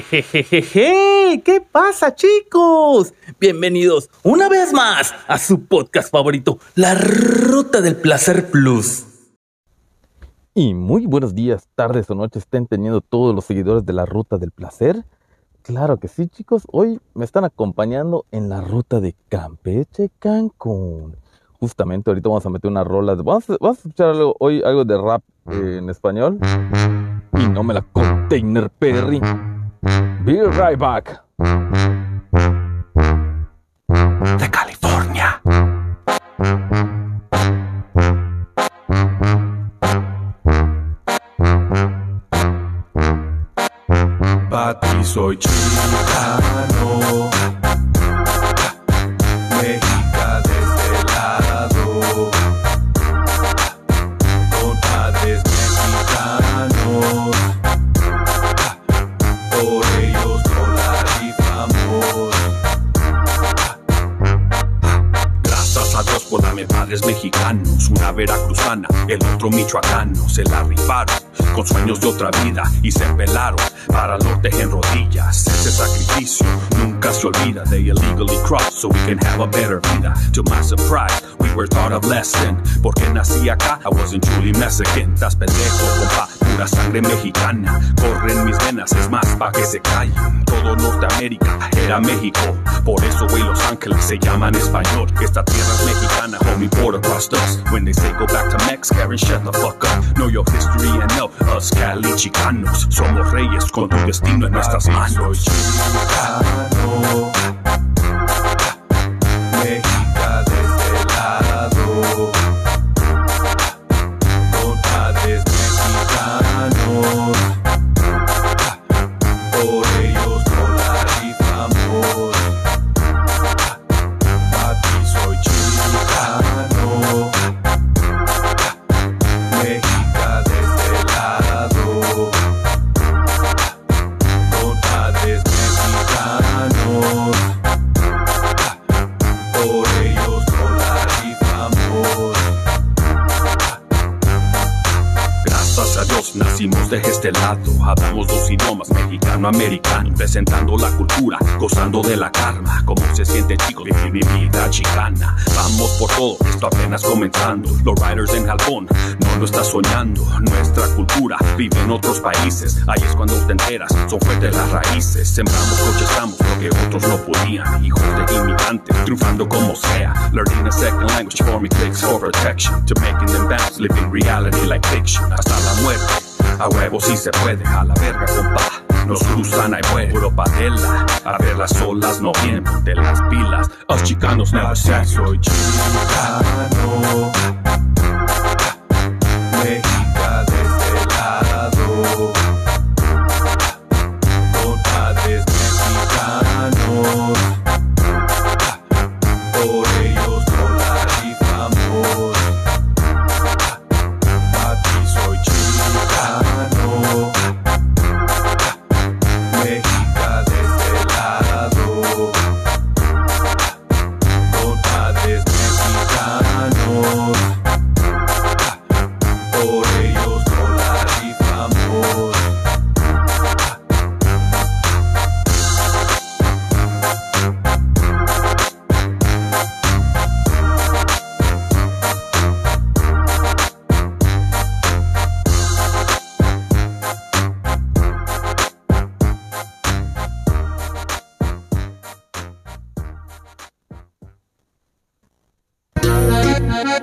Jejejeje, ¿qué pasa chicos? Bienvenidos una vez más a su podcast favorito, La Ruta del Placer Plus. Y muy buenos días, tardes o noches estén teniendo todos los seguidores de la Ruta del Placer. Claro que sí chicos, hoy me están acompañando en la ruta de Campeche, Cancún. Justamente ahorita vamos a meter una rola, vamos a, vamos a escuchar hoy algo de rap eh, en español. Y no me la container Perry. Be right back. De California. Pa' ti soy chicano. El otro michoacano, se la rifaron con sueños de otra vida y se pelaron para norte en rodillas. Ese sacrificio nunca se olvida. They illegally crossed so we can have a better vida. To my surprise, we were taught a lesson. Porque nací acá, I wasn't truly Mexican. Estás pendejo, compa, pura sangre mexicana. Corre en mis venas, es más pa' que se callen. Todo Norteamérica era México. Por eso, güey, Los Ángeles se llaman español. Esta tierra es mexicana, homie, border crossed us. When they say go back to Mex, Karen, shut the fuck up. Know your history and know us, Cali chicanos. Somos reyes con tu destino en nuestras manos. Chicano. De la karma. Como se siente chico, mi vida chicana. Vamos por todo, esto apenas comenzando. Los riders en Jalpón, no lo estás soñando. Nuestra cultura vive en otros países. Ahí es cuando te enteras, son fuertes las raíces. Sembramos, cosechamos lo que otros no podían. Hijos de inmigrantes, triunfando como sea. Learning a second language for me clicks for protection. To making them bounce, living reality like fiction. Hasta la muerte, a huevos si se puede. A la verga, compa. Nos cruzan, hay vuelo, puro padela. A ver las olas, no bien de las pilas. Us chicanos never. Soy chicano. Que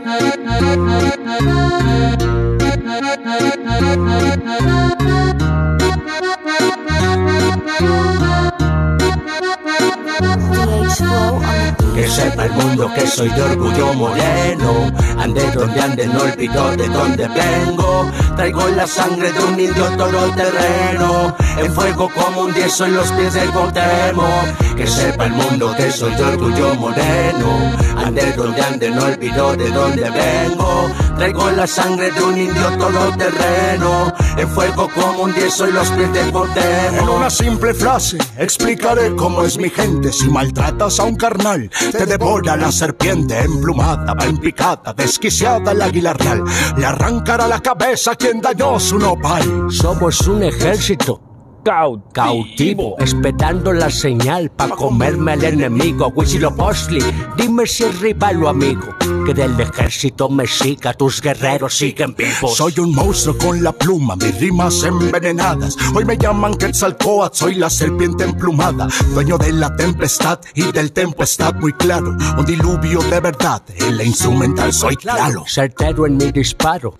sepa el mundo que soy de orgullo moreno. Ande donde ande, no olvido de dónde vengo. Traigo la sangre de un indio todoterreno. En fuego como un diez en los pies del Cuauhtémoc. Que sepa el mundo que soy de orgullo moreno. Ande donde ande, no olvido de dónde vengo. Traigo la sangre de un indio todoterreno. En fuego como un diez en los pies del En Cuauhtémoc. una simple frase explicaré cómo es mi gente. Si maltratas a un carnal, te devora la serpiente emplumada, va en picada, desquiciada el águila real. Le arrancará la cabeza a quien dañó su nopal. Somos un ejército cautivo. Cautivo, esperando la señal pa' comerme al enemigo. Huitzilopochtli, dime si es rival o amigo. Que del ejército me siga, tus guerreros siguen vivos. Soy un monstruo con la pluma, mis rimas envenenadas. Hoy me llaman Quetzalcoatl, soy la serpiente emplumada. Dueño de la tempestad y del tempo está muy claro. Un diluvio de verdad, en la instrumental soy claro. Certero en mi disparo.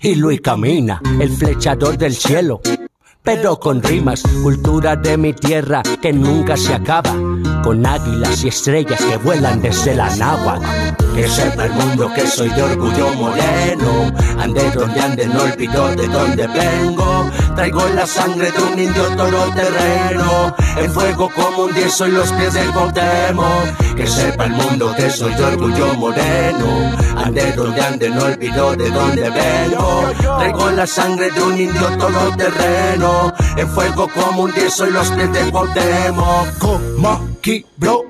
Y Luis camina, el flechador del cielo. Pero con rimas, cultura de mi tierra que nunca se acaba. Con águilas y estrellas que vuelan desde la náhuatl. Que sepa el mundo que soy de orgullo moreno. Ande donde ande, no olvido de dónde vengo. Traigo la sangre de un indio terreno. En fuego como un diez soy los pies del Cuauhtémoc. Que sepa el mundo que soy de orgullo moreno. Ande donde ande, no olvido de dónde vengo. Traigo la sangre de un indio terreno. En fuego como un diez soy los pies del Cuauhtémoc. Como aquí, bro.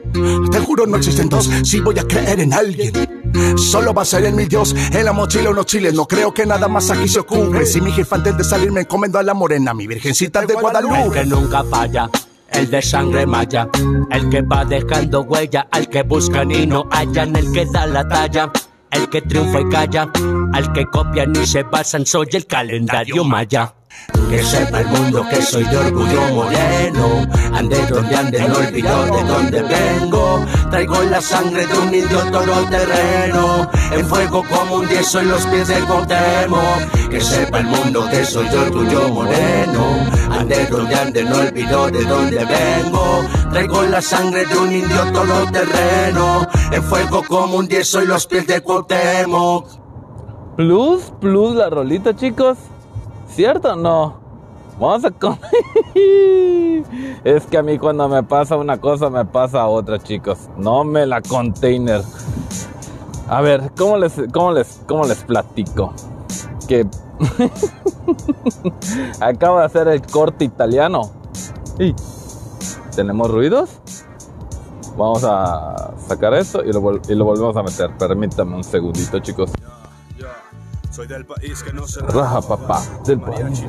Te juro no existen dos, si voy a creer en alguien. Solo va a ser en mi Dios, en la mochila unos chiles. No creo que nada más aquí se ocupe. Si mi jefe antes de salir me encomendó a la morena, mi virgencita de El Guadalupe. que nunca falla, el de sangre maya, el que va dejando huella, al que buscan y no hallan, el que da la talla, el que triunfa y calla, al que copian y se basan, soy el calendario maya. Que sepa el mundo que soy de orgullo moreno. Ande donde ande, no olvido de dónde vengo. Traigo la sangre de un indio terreno. En fuego como un diez soy los pies del Cuauhtémoc. Que sepa el mundo que soy de orgullo moreno. Ande donde ande, no olvido de dónde vengo. Traigo la sangre de un indio terreno. En fuego como un diez soy los pies del Cuauhtémoc. Plus, plus la rolita, chicos. ¿Cierto o no? Vamos a comer. Es que a mí cuando me pasa una cosa me pasa otra, chicos. No me la container. A ver, ¿cómo les, cómo les, cómo les platico? Que acabo de hacer el corte italiano. Y tenemos ruidos. Vamos a sacar esto y lo, y lo volvemos a meter. Permítame un segundito, chicos. Soy del país que no se Raja papá del país.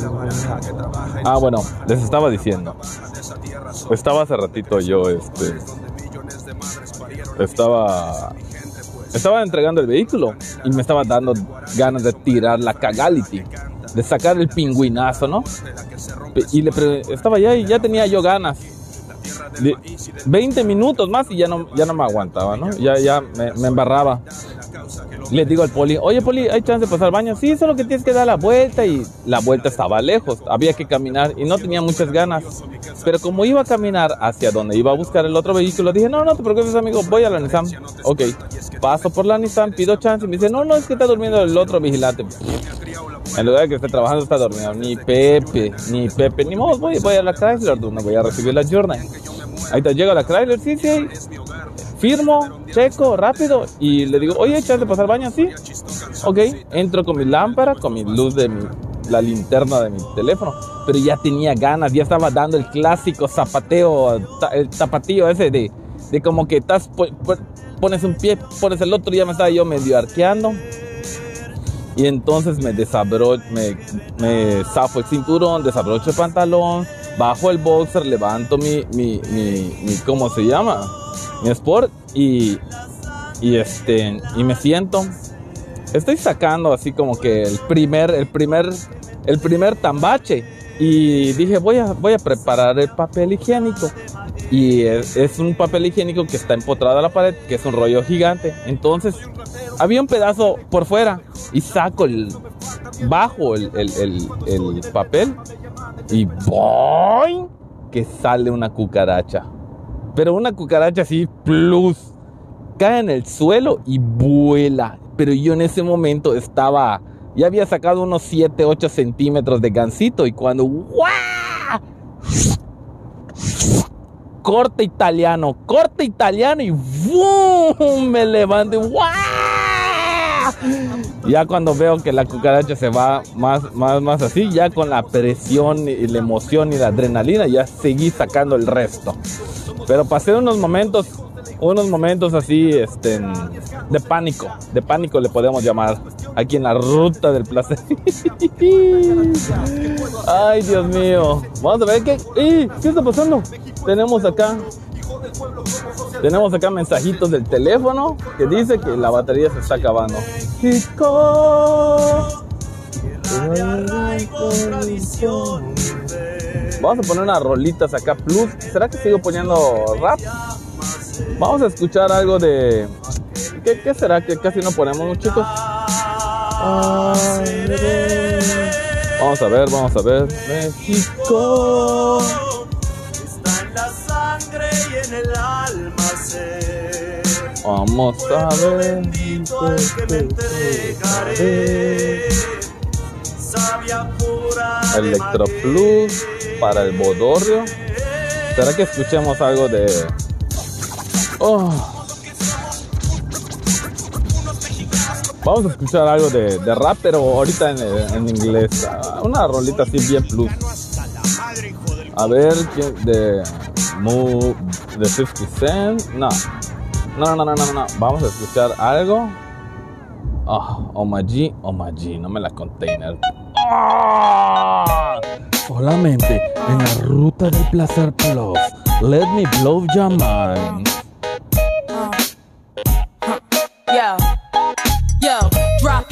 Ah, bueno, les estaba diciendo. Estaba hace ratito yo, este. Estaba. Estaba entregando el vehículo y me estaba dando ganas de tirar la cagality, de sacar el pingüinazo, ¿no? Y le pre- estaba allá y ya tenía yo ganas. De 20 minutos más y ya no, ya no me aguantaba, ¿no? Ya, ya me, me embarraba. Le digo al poli, oye poli, ¿hay chance de pasar al baño? Sí, solo que tienes que dar la vuelta y la vuelta estaba lejos, había que caminar y no tenía muchas ganas. Pero como iba a caminar hacia donde iba a buscar el otro vehículo, dije, no, no te preocupes amigo, voy a la Nissan. Ok, paso por la Nissan, pido chance y me dice, no, no, es que está durmiendo el otro vigilante. En lugar de que esté trabajando, está dormido. Ni Pepe, ni Pepe, ni modo, voy, voy a la Chrysler, donde voy a recibir la Journey. Ahí te llega la Chrysler, sí, sí. Firmo, checo, rápido. Y le digo, oye, ¿echas de pasar baño? Sí. Ok, entro con mi lámpara, con mi luz de mi, la linterna de mi teléfono. Pero ya tenía ganas, ya estaba dando el clásico zapateo, el zapatillo ese de, de como que estás, po- po- pones un pie, pones el otro, ya me estaba yo medio arqueando. Y entonces me desabro, me, me zafo el cinturón, desabrocho el pantalón, bajo el boxer, levanto mi, mi, mi, mi ¿cómo se llama? Mi sport y, y este, y me siento. Estoy sacando así como que el primer, el primer, el primer tambache. Y dije, voy a, voy a preparar el papel higiénico. Y es, es un papel higiénico que está empotrado a la pared, que es un rollo gigante. Entonces, había un pedazo por fuera y saco el bajo el, el- el- el papel y ¡boing! que sale una cucaracha. Pero una cucaracha así plus cae en el suelo y vuela. Pero yo en ese momento estaba, ya había sacado unos 7, 8 centímetros de gansito y cuando ¡guau! corte italiano, corte italiano y ¡boom! me levanto y. Ya cuando veo que la cucaracha se va más, más, más así, ya con la presión y la emoción y la adrenalina, ya seguí sacando el resto. Pero pasé unos momentos unos momentos así, este, de pánico, de pánico le podemos llamar, aquí en la ruta del placer. Ay, Dios mío. Vamos a ver qué. ¿qué está pasando. Tenemos acá, tenemos acá mensajitos del teléfono que dice que la batería se está acabando. Vamos a poner unas rolitas acá plus. ¿Será que sigo poniendo rap? Vamos a escuchar algo de. ¿Qué, será que casi no ponemos, chicos? Vamos a ver, vamos a ver. México. Está en la sangre y en el almacén. Vamos a ver. Electro Plus para el bodorrio. ¿Será que escuchemos algo de Oh. Vamos a escuchar algo de, rap, pero ahorita en, inglés. Ah, una rolita así bien plus. A ver, de Move, de 50 Cent. No. No, no, no, no, no. Vamos a escuchar algo. Oh, Omaji, Omaji, no me la container. Solamente en la ruta del placer plus. Let me blow your mind. Drop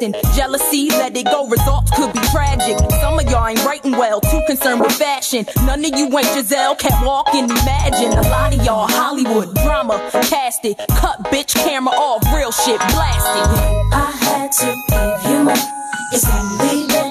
gon' Jealousy, let it go, results could be tragic. Some of y'all ain't writing well, too concerned with fashion. None of you ain't Giselle, can't walk and imagine. A lot of y'all Hollywood drama, cast it, cut bitch camera off, real shit blasted. I had to give you my, it's only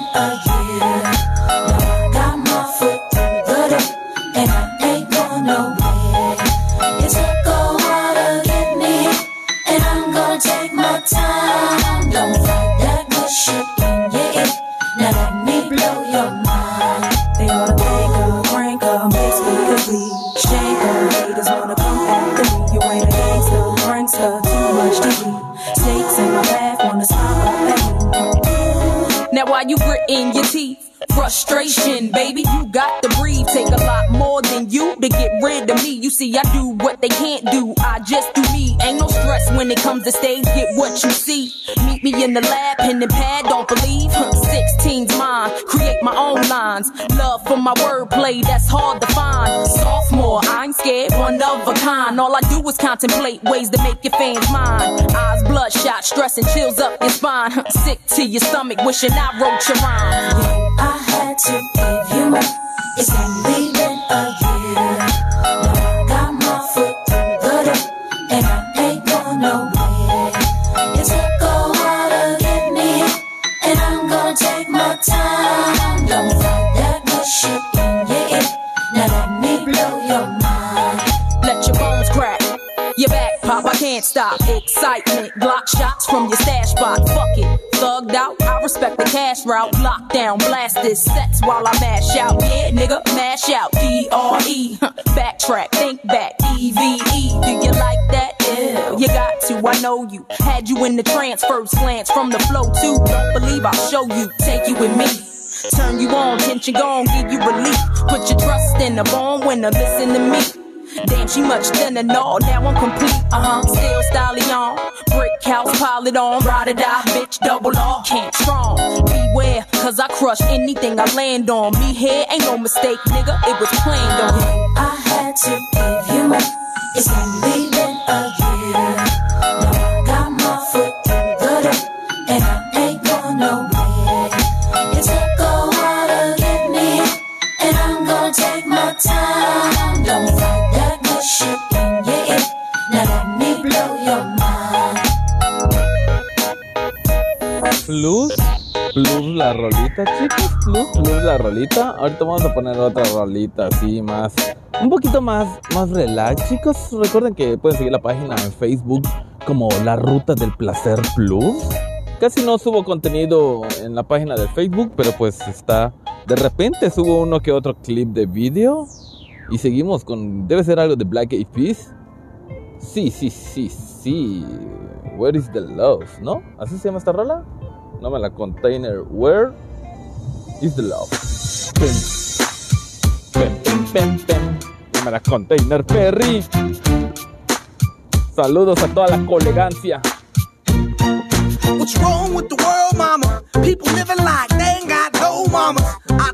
rid of me. You see, I do what they can't do. I just do me. Ain't no stress when it comes to stage. Get what you see. Meet me in the lab, pen and pad. Don't believe. 16's mine. Create my own lines. Love for my wordplay. That's hard to find. Sophomore, I ain't scared. One of a kind. All I do is contemplate ways to make your fans mine. Eyes bloodshot, stress and chills up your spine. Sick to your stomach, wishing I wrote your rhyme. I had to give you my. It's only been a can't stop. Excitement, block shots from your stash box. Fuck it, thugged out. I respect the cash route. Lockdown, blast this sets while I mash out. Yeah, nigga, mash out. D R E, backtrack, think back. E V E, do you like that? Yeah, you got to. I know you. Had you in the trance, first glance from the flow too. Don't believe I'll show you, take you with me. Turn you on, tension gone, give you relief. Put your trust in the born winner, listen to me. Damn, she much thinner, no. Now I'm complete, uh huh. Still stallion. Brick house, pile it on. Ride or die, bitch, double off. Can't strong. Beware, cause I crush anything I land on. Me here ain't no mistake, nigga. It was planned on. I had to give you my. It's only been a Plus, plus la rolita, chicos. Plus, plus la rolita. Ahorita vamos a poner otra rolita así más, un poquito más, más relax, chicos. Recuerden que pueden seguir la página en Facebook como la ruta del placer plus. Casi no subo contenido en la página de Facebook, pero pues está. De repente subo uno que otro clip de vídeo. Y seguimos con. Debe ser algo de Black Eyed Peas. Sí, sí, sí, sí. Where is the love? ¿No? ¿Así se llama esta rola? No me la container. Where is the love? Pem. No me la container, Perry. Saludos a toda la colegancia. What's wrong with the world, mama? People living like they ain't got no mamas. I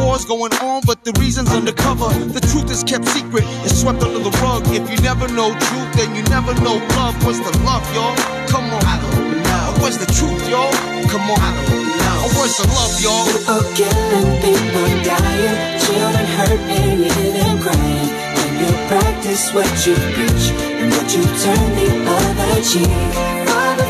War's going on, but the reason's undercover. The truth is kept secret, it's swept under the rug. If you never know truth, then you never know love. What's the love, y'all? Come on. I don't know. Where's the truth, y'all? Come on. I don't know. Where's the love, y'all? People killing, people dying, children hurt and you hear them crying. When you practice what you preach and what you turn the other cheek. Father,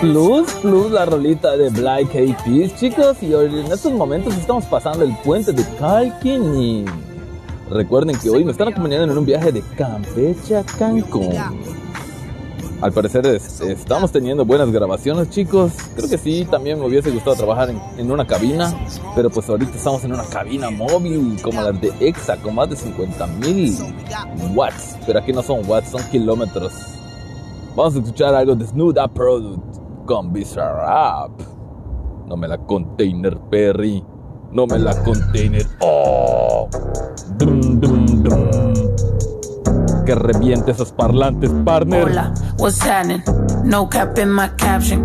Plus, plus la rolita de Black Eyed Peas, chicos. Y hoy en estos momentos estamos pasando el puente de Calquiní. Recuerden que hoy me están acompañando en un viaje de Campeche a Cancún. Al parecer es- estamos teniendo buenas grabaciones, chicos. Creo que sí, también me hubiese gustado trabajar en, en una cabina. Pero pues ahorita estamos en una cabina móvil como las de EXA, con más de 50 mil watts. Pero aquí no son watts, son kilómetros. Vamos a escuchar algo de Snuda Product con Bizarrap. No me la container, Perry. No me la container. ¡Oh! Drum, drum, drum. Que reviente esos parlantes, partner. Hola, what's happening? No cap in my caption.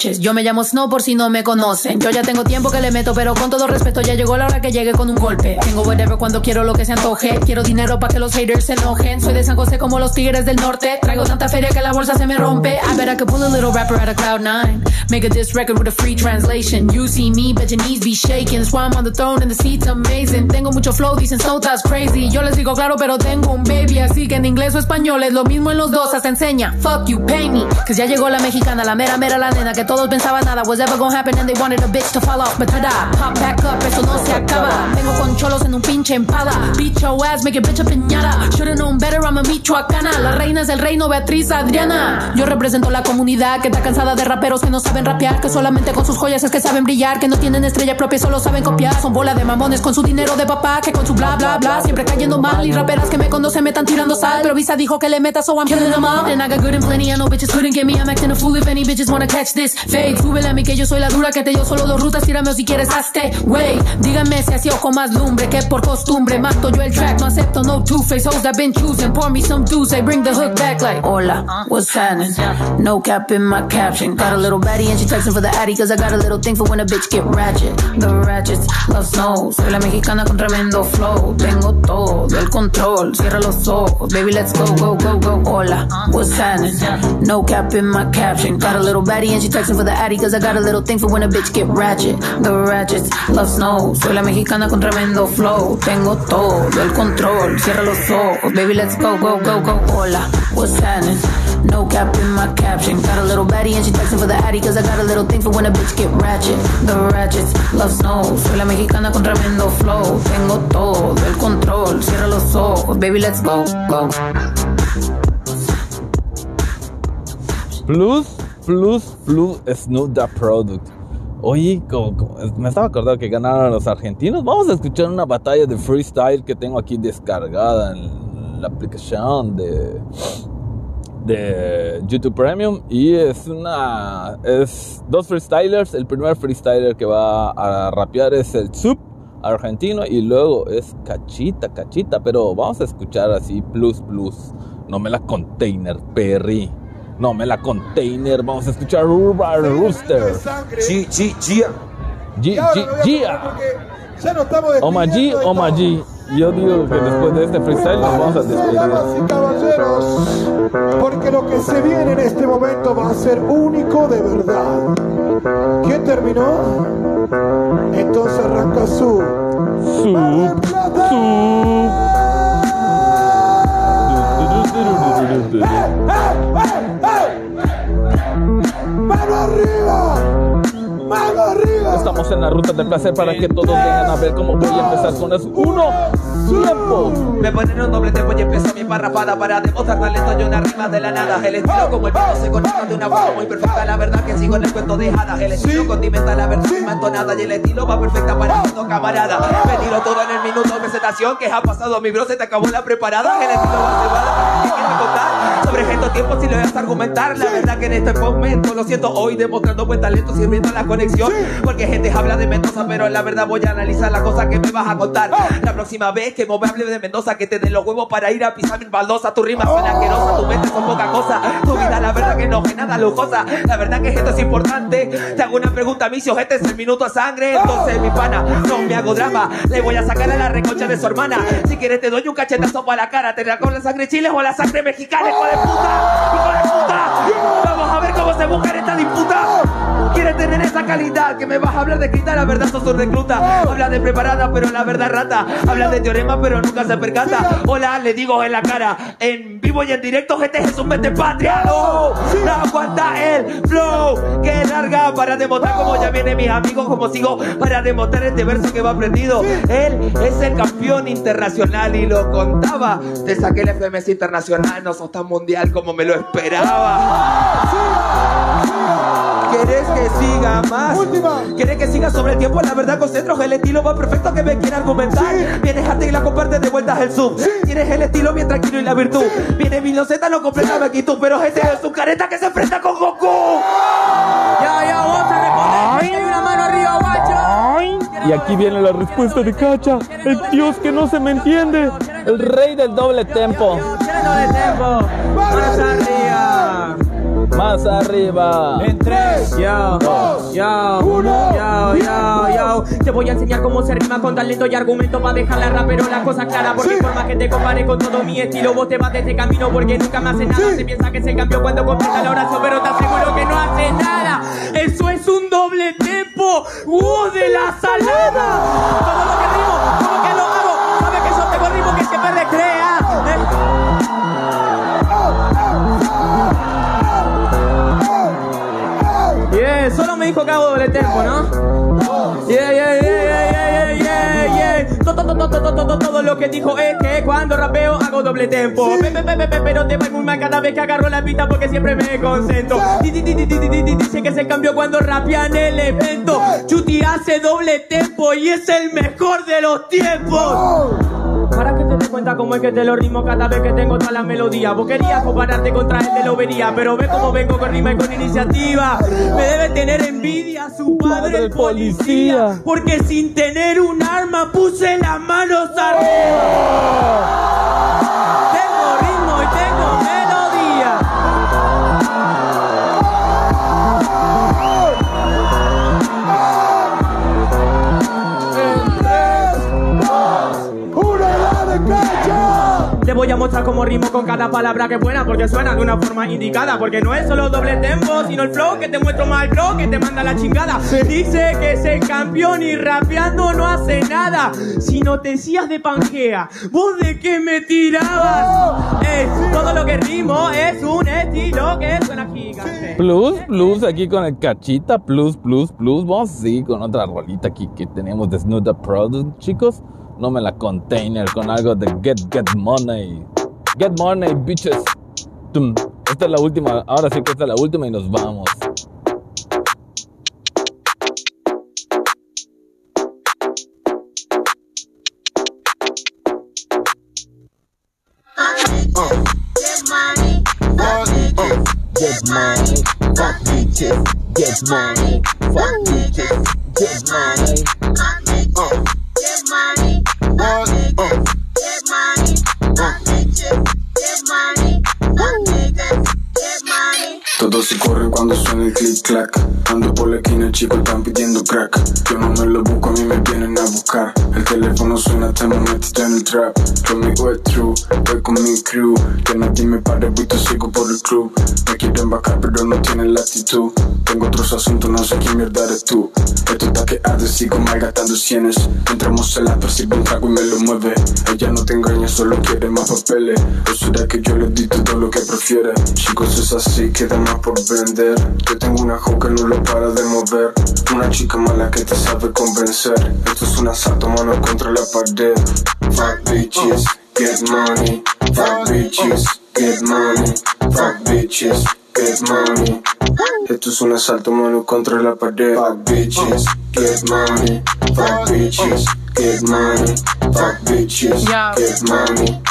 Yo me llamo Snow por si no me conocen. Yo ya tengo tiempo que le meto, pero con todo respeto ya llegó la hora que llegue con un golpe. Tengo whatever cuando quiero lo que se antoje. Quiero dinero para que los haters se enojen. Soy de San José como los tigres del norte. Traigo tanta feria que la bolsa se me rompe. I bet I could pull a little rapper out of cloud nine. Make a diss record with a free translation. You see me, bet your knees be shaking. I'm on the throne and the seat's amazing. Tengo mucho flow, dicen so that's crazy. Yo les digo claro, pero tengo un baby. Así que en inglés o español es lo mismo en los dos. Hasta enseña. Fuck you, pay me. Cause ya llegó la mexicana, la mera mera la nena. Que todos pensaban nada was ever gonna happen and they wanted a bitch to fall off. But tada, pop back up, eso no se acaba. Vengo con cholos en un pinche empada. Beat your ass, make it bitch a piñata. Should've known better, I'm a michoacana. La reina es el reino, Beatriz Adriana. Yo represento la comunidad que está cansada de raperos que no saben rapear. Que solamente con sus joyas es que saben brillar. Que no tienen estrella propia, solo saben copiar. Son bola de mamones con su dinero de papá. Que con su bla bla bla siempre cayendo mal. Y raperas que me conocen me están tirando sal. Pero Visa dijo que le meta, so I'm killing them all. And I got good and plenty, I know bitches couldn't get me. I'm acting a fool if any bitches wanna catch this. Fade, súbele a mí que yo soy la dura que te dio solo dos rutas. Tírame o si quieres hazte. Wey, díganme si así ojo más lumbre que por costumbre. Mato yo el track, no acepto no two-face hoes that been choosing. Pour me some dudes, they bring the hook back like. Hola, what's happening? No cap in my caption. Got a little baddie and she texting for the addy cause I got a little thing for when a bitch get ratchet. The ratchets love snow. Soy la mexicana con tremendo flow. Tengo todo el control. Cierra los ojos. Baby, let's go, go, go, go. Hola, what's happening? No cap in my caption. Got a little baddie and she texting for the addy cause I got a little thing for when a bitch get ratchet. The ratchets love snow. Soy la mexicana con tremendo flow. Tengo todo el control. Cierra los ojos. Baby, let's go, go, go, go. Hola, what's happening? No cap in my caption. Got a little baddie and she texting for the addy cause I got a little thing for when a bitch get ratchet. The ratchets love snow. Soy la mexicana con tremendo flow. Tengo todo el control. Cierra los ojos. Baby, let's go, go. Plus, plus, plus Snoop the Product. Oye, me estaba acordando que ganaron los argentinos. Vamos a escuchar una batalla de freestyle que tengo aquí descargada en la aplicación de, de YouTube Premium. Y es una. Es dos freestylers. El primer freestyler que va a rapear es el Zup argentino. Y luego es Cachita, Cachita. Pero vamos a escuchar así, plus, plus. No me la container, Perry. No me la container. Vamos a escuchar Urban Rooster. G, G, Gia. G, G, Gia. Ya no estamos Oma G, Oma G. Yo digo que después de este freestyle nos vamos a despedir. Y caballeros, porque lo que se viene en este momento va a ser único de verdad. ¿Quién terminó? Entonces arranca su. ¡Mano Estamos en la ruta del placer para que todos vengan a ver cómo voy a empezar con eso. Uno, tiempo. Me ponen un doble tempo y empiezo mi parrafada para demostrar talento y una rima de la nada. El estilo como el vino se conecta de una forma muy perfecta. La verdad que sigo en el cuento de hadas. El estilo condimenta la verdad rima entonada y el estilo va perfecta para todo camarada. Me tiro todo en el minuto de presentación que ha pasado mi bro, se te acabó la preparada. El estilo va cebada. ¿Qué quieres contar? Sobre estos tiempos si lo voy a argumentar. La verdad que en este momento lo siento hoy demostrando buen talento sirviendo la conexión. Porque gente habla de Mendoza, pero la verdad voy a analizar la cosa que me vas a contar. La próxima vez que me hable de Mendoza, que te den los huevos para ir a pisar mi baldosa. Tu rima suena asquerosa, tu mente son poca cosa. Tu vida, la verdad que no es nada lujosa. La verdad que esto es importante. Te hago una pregunta si este es el minuto a sangre. Entonces, mi pana, no me hago drama. Le voy a sacar a la recocha de su hermana. Si quieres, te doy un cachetazo para la cara. ¿Te la con la sangre chile o la sangre mexicana, de puta? ¡Hijo de puta! Vamos a ver cómo se busca esta disputa. Quieres tener esa calidad que me vas a hablar de quitar, la verdad sos un recluta. Habla de preparada, pero la verdad rata. Habla de teorema, pero nunca se percata. Hola, le digo en la cara, en vivo y en directo, este es un mente patria. No, aguanta el flow que larga para demostrar cómo ya vienen mis amigos, como sigo para demostrar este verso que va aprendido. Él es el campeón internacional y lo contaba. Te saqué el FMS internacional, no sos tan mundial como me lo esperaba. ¿Quieres que siga más. Última. ¿Quiere que siga sobre el tiempo? La verdad concentro el estilo va perfecto que me quiere argumentar. Vienes arte y la comparte de vueltas el sub. Tienes el estilo bien tranquilo y la virtud. Viene mi Z, no completa la actitud, pero este es su careta que se enfrenta con Goku. Ya, ya, vamos a responder. Hay una mano arriba, guacho. Y aquí viene la respuesta de Cacha, el dios que no se me entiende, el rey del doble tempo. Tiempo. Más arriba. Más arriba. En tres, yo, dos, yo, uno. yo, yo, yo. Te voy a enseñar cómo se rima con talento y argumento para dejar la rapero la cosa clara. Porque por más que te compare con todo mi estilo, vos te vas de este camino porque nunca me hace nada. Se piensa que se cambió cuando completa la oración, pero te aseguro que no hace nada. Eso es un doble tempo. ¡Uh, de la salada! Todo lo que rimo, como que lo solo me dijo que hago doble tempo, ¿no? Yeah, yeah, yeah, yeah, yeah, yeah, yeah. Todo, todo, todo, todo, todo, todo lo que dijo es que cuando rapeo hago doble tempo. Pe, pe, pe, pe, pe, Pero te va muy mal cada vez que agarro la pista porque siempre me concentro. Di, di, di, di, di, di, di, di, Dice que se cambió cuando rapean el evento. Chuti hace doble tempo y es el mejor de los tiempos. Cuenta cómo es que te lo rimo cada vez que tengo toda la melodía. Vos querías compararte contra el de lobería, pero ve cómo vengo con rima y con iniciativa. Me debe tener envidia su padre el policía, porque sin tener un arma puse las manos arriba. Cacha! Te voy a mostrar cómo rimo con cada palabra que buena Porque suena de una forma indicada Porque no es solo doble tempo Sino el flow que te muestro más el flow Que te manda la chingada Dice que es el campeón y rapeando no hace nada Si no te decías de Pangea ¿Vos de qué me tirabas? Ey, todo lo que rimo es un estilo que suena gigante Plus, plus, aquí con el cachita, plus, plus, plus. Vamos a seguir con otra rolita aquí que tenemos de Snuda Product, chicos. No me la container con algo de Get Get Money. Get Money, bitches. Tum. Esta es la última, ahora sí que esta es la última y nos vamos. Get money, fuck bitches. Get money, fuck bitches. Get money. Oh. Uh. Todos se corren cuando suena el click clack. Ando por la esquina, chicos están pidiendo crack. Yo no me lo busco, a mí me vienen a buscar. El teléfono suena, te me en el trap. Conmigo es true, voy con mi crew. Que nadie me pare, voy sigo por el club. Me quiero embarcar, pero no tienen la actitud. Tengo otros asuntos, no sé quién mierda eres tú. Esto está que arde, sigo malgastando cienes. Entramos en la percibo un trago y me lo mueve. Ella no te engaña, solo quiere más papeles. O será que yo le di todo lo que prefiere. Chicos, es así, queda más por vender. Yo tengo una hoe que no lo para de mover. Una chica mala que te sabe convencer. Esto es un asalto, mano contra la pared. Fuck bitches, get money. Fuck bitches, get money. Fuck bitches, get money. Esto es un asalto, mano contra la pared. Fuck bitches, get money. Fuck bitches, get money. Fuck bitches, get money.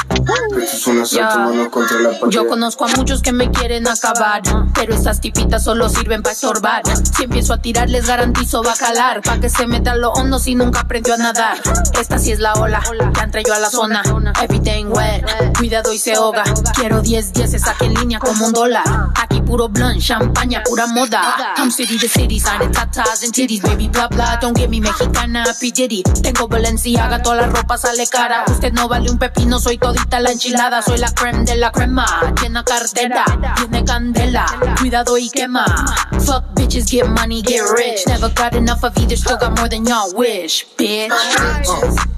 Contra la. Yo conozco a muchos que me quieren acabar, pero estas tipitas solo sirven para estorbar. Si empiezo a tirar, les garantizo va a calar. Pa' que se meta lo hondo si nunca aprendió a nadar. Esta sí es la ola, que entré yo a la zona. Everything wet, cuidado y se ahoga. Quiero 10 10 aquí en línea como un dólar. Aquí puro blunt, champaña, pura moda. I'm city to city, signing tatas and titties, baby blah blah. Don't get me mexicana, P. Diddy. Tengo Balenciaga, toda la ropa sale cara. Usted no vale un pepino, soy todita la enchilada. Soy la creme de la crema, llena cartera, tiene candela. Cuidado y quema. Fuck bitches, get money, get rich. Never got enough of either, still got more than y'all wish, bitch.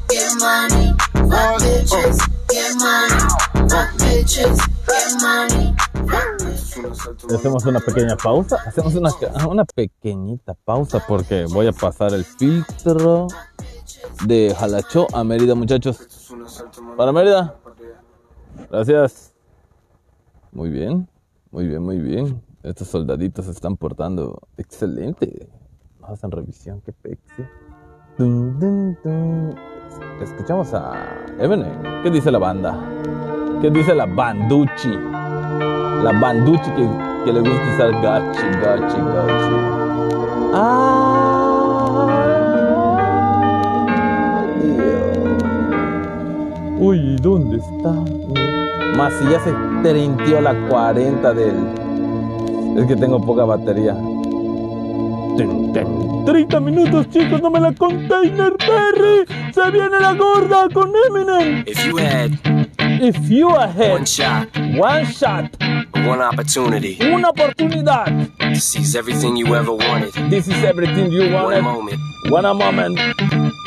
Get money, fuck bitches, get money, fuck bitches, get money. Hacemos una pequeña pausa. Hacemos una, una pequeñita pausa porque voy a pasar el filtro de Jalachó a Mérida, muchachos. Para Mérida. Gracias. Muy bien, muy bien, muy bien. Estos soldaditos se están portando excelente. Vamos en revisión, qué pexi. Escuchamos a Eminem. ¿Qué dice la banda? ¿Qué dice la banduchi? La banduchi que, que le gusta usar gachi, gachi, gachi. Uy, ¿dónde está? Más si ya se trintió la 40 del. Es que tengo poca batería. 30 minutos, chicos, no me la container, Perry. Se viene la gorda con Eminem. If you had If you ahead, one shot, one shot, one opportunity una oportunidad. to seize everything you ever wanted, This is everything you one wanted. moment One a moment,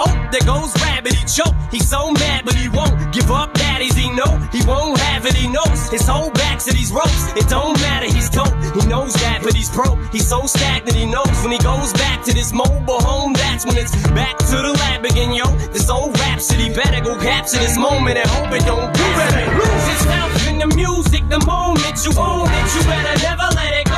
Oh, there goes rabbit. He choke. He's so mad, but he won't give up. Daddies, he know he won't have it. He knows his whole back to these ropes. It don't matter. He's dope. He knows that, but he's broke. He's so stagnant. He knows when he goes back to this mobile home. That's when it's back to the lab again, yo. This old rhapsody better go capture this moment and hope it don't. You better lose yourself in the music the moment you own it. You better never let it go.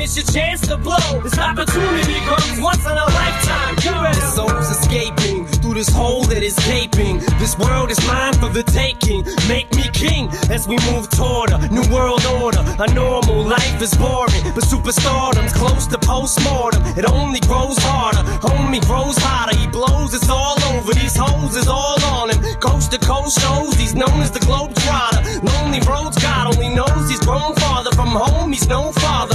miss your chance to blow. This opportunity comes once in a lifetime. You better. This soul's escaping through this hole that is gaping. This world is mine for the taking. Make me king as we move toward a new world order. A normal life is boring, but superstardom's close to postmortem. It only grows harder. Homie grows hotter. He blows. It's all over. These hoes is all on him. Coast to coast shows. He's known as the globe trotter. Lonely roads. God only knows he's grown farther from home. He's no father.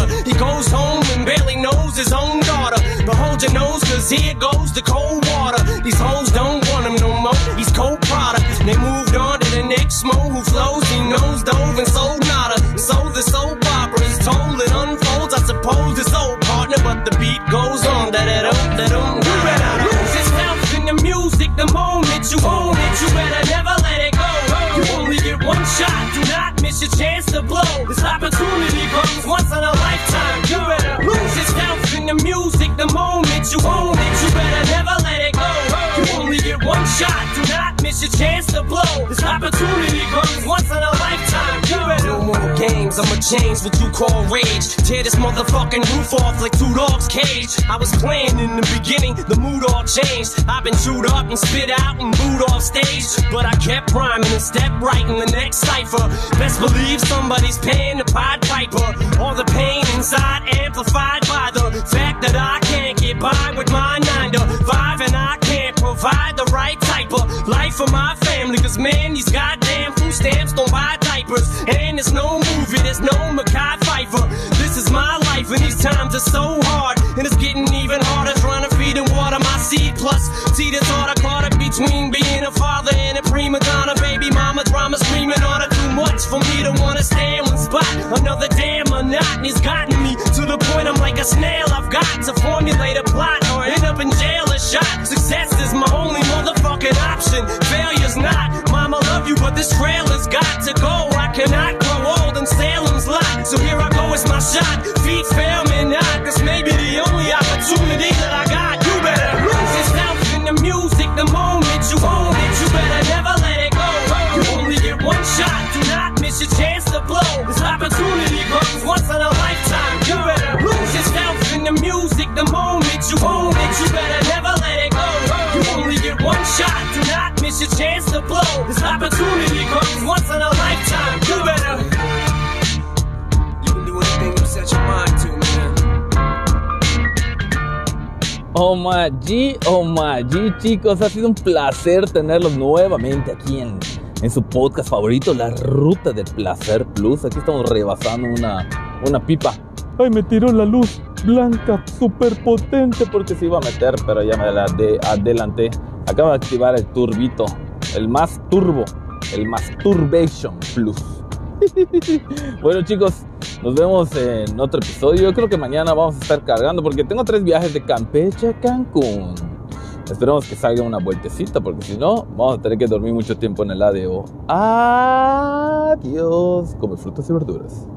Own daughter. But hold your nose, cause here goes the cold water. These hoes don't want him no more. He's cold product. They moved on to the next mo who flows. He knows dove and sold nada. So the soap opera is told. It unfolds. I suppose it's old partner, but the beat goes on. Da da dum da dum. You better lose yourself in the music the moment you own it. You better never let it go. You only get one shot. Do not miss your chance to blow. This opportunity comes once in a lifetime. It. You better never let it go. You only get one shot. Do not miss your chance to blow. This opportunity comes once in a lifetime. You better no more games. I'ma change what you call rage. Tear this motherfucking roof off like two dogs' cage. I was playing in the beginning, the mood all changed. I've been chewed up and spit out and booed off stage. But I kept rhyming and stepped right in the next cipher. Best believe somebody's paying the Pied Piper. All the pain inside amplified by the fact that I get by with my nine to five and I can't provide the right type of life for my family. Cause man, these goddamn food stamps don't buy diapers. And there's no movie, there's no Mackay Pfeiffer. This is my life and these times are so hard. And it's getting even harder trying to feed and water my seed. Plus, see thought I caught up between being a father and a prima donna. Baby mama drama screaming on her too much for me to wanna stay in one spot. Another damn monotony's gotten the point I'm like a snail. I've got to formulate a plot or end up in jail or shot. Success is my only motherfucking option. Failure's not. Mama love you, but this trail has got to go. I cannot grow old in Salem's lot. So here I go, it's my shot. Feet fail me not. This may be the only opportunity that I got. You better lose yourself in the music the miss your chance to blow. This opportunity comes once in a lifetime. You better. Oh my G, oh my G, chicos, ha sido un placer tenerlos nuevamente aquí en, en su podcast favorito, La Ruta del Placer Plus. Aquí estamos rebasando una, una pipa. ¡Ay, me tiró la luz! blanca, súper potente porque se iba a meter, pero ya me la de adelanté. Acabo de activar el turbito, el más turbo, el Masturbation Plus. bueno chicos, nos vemos en otro episodio. Creo que mañana vamos a estar cargando porque tengo tres viajes de Campeche a Cancún. Esperemos que salga una vueltecita porque si no, vamos a tener que dormir mucho tiempo en el ADO. Adiós. Come frutas y verduras.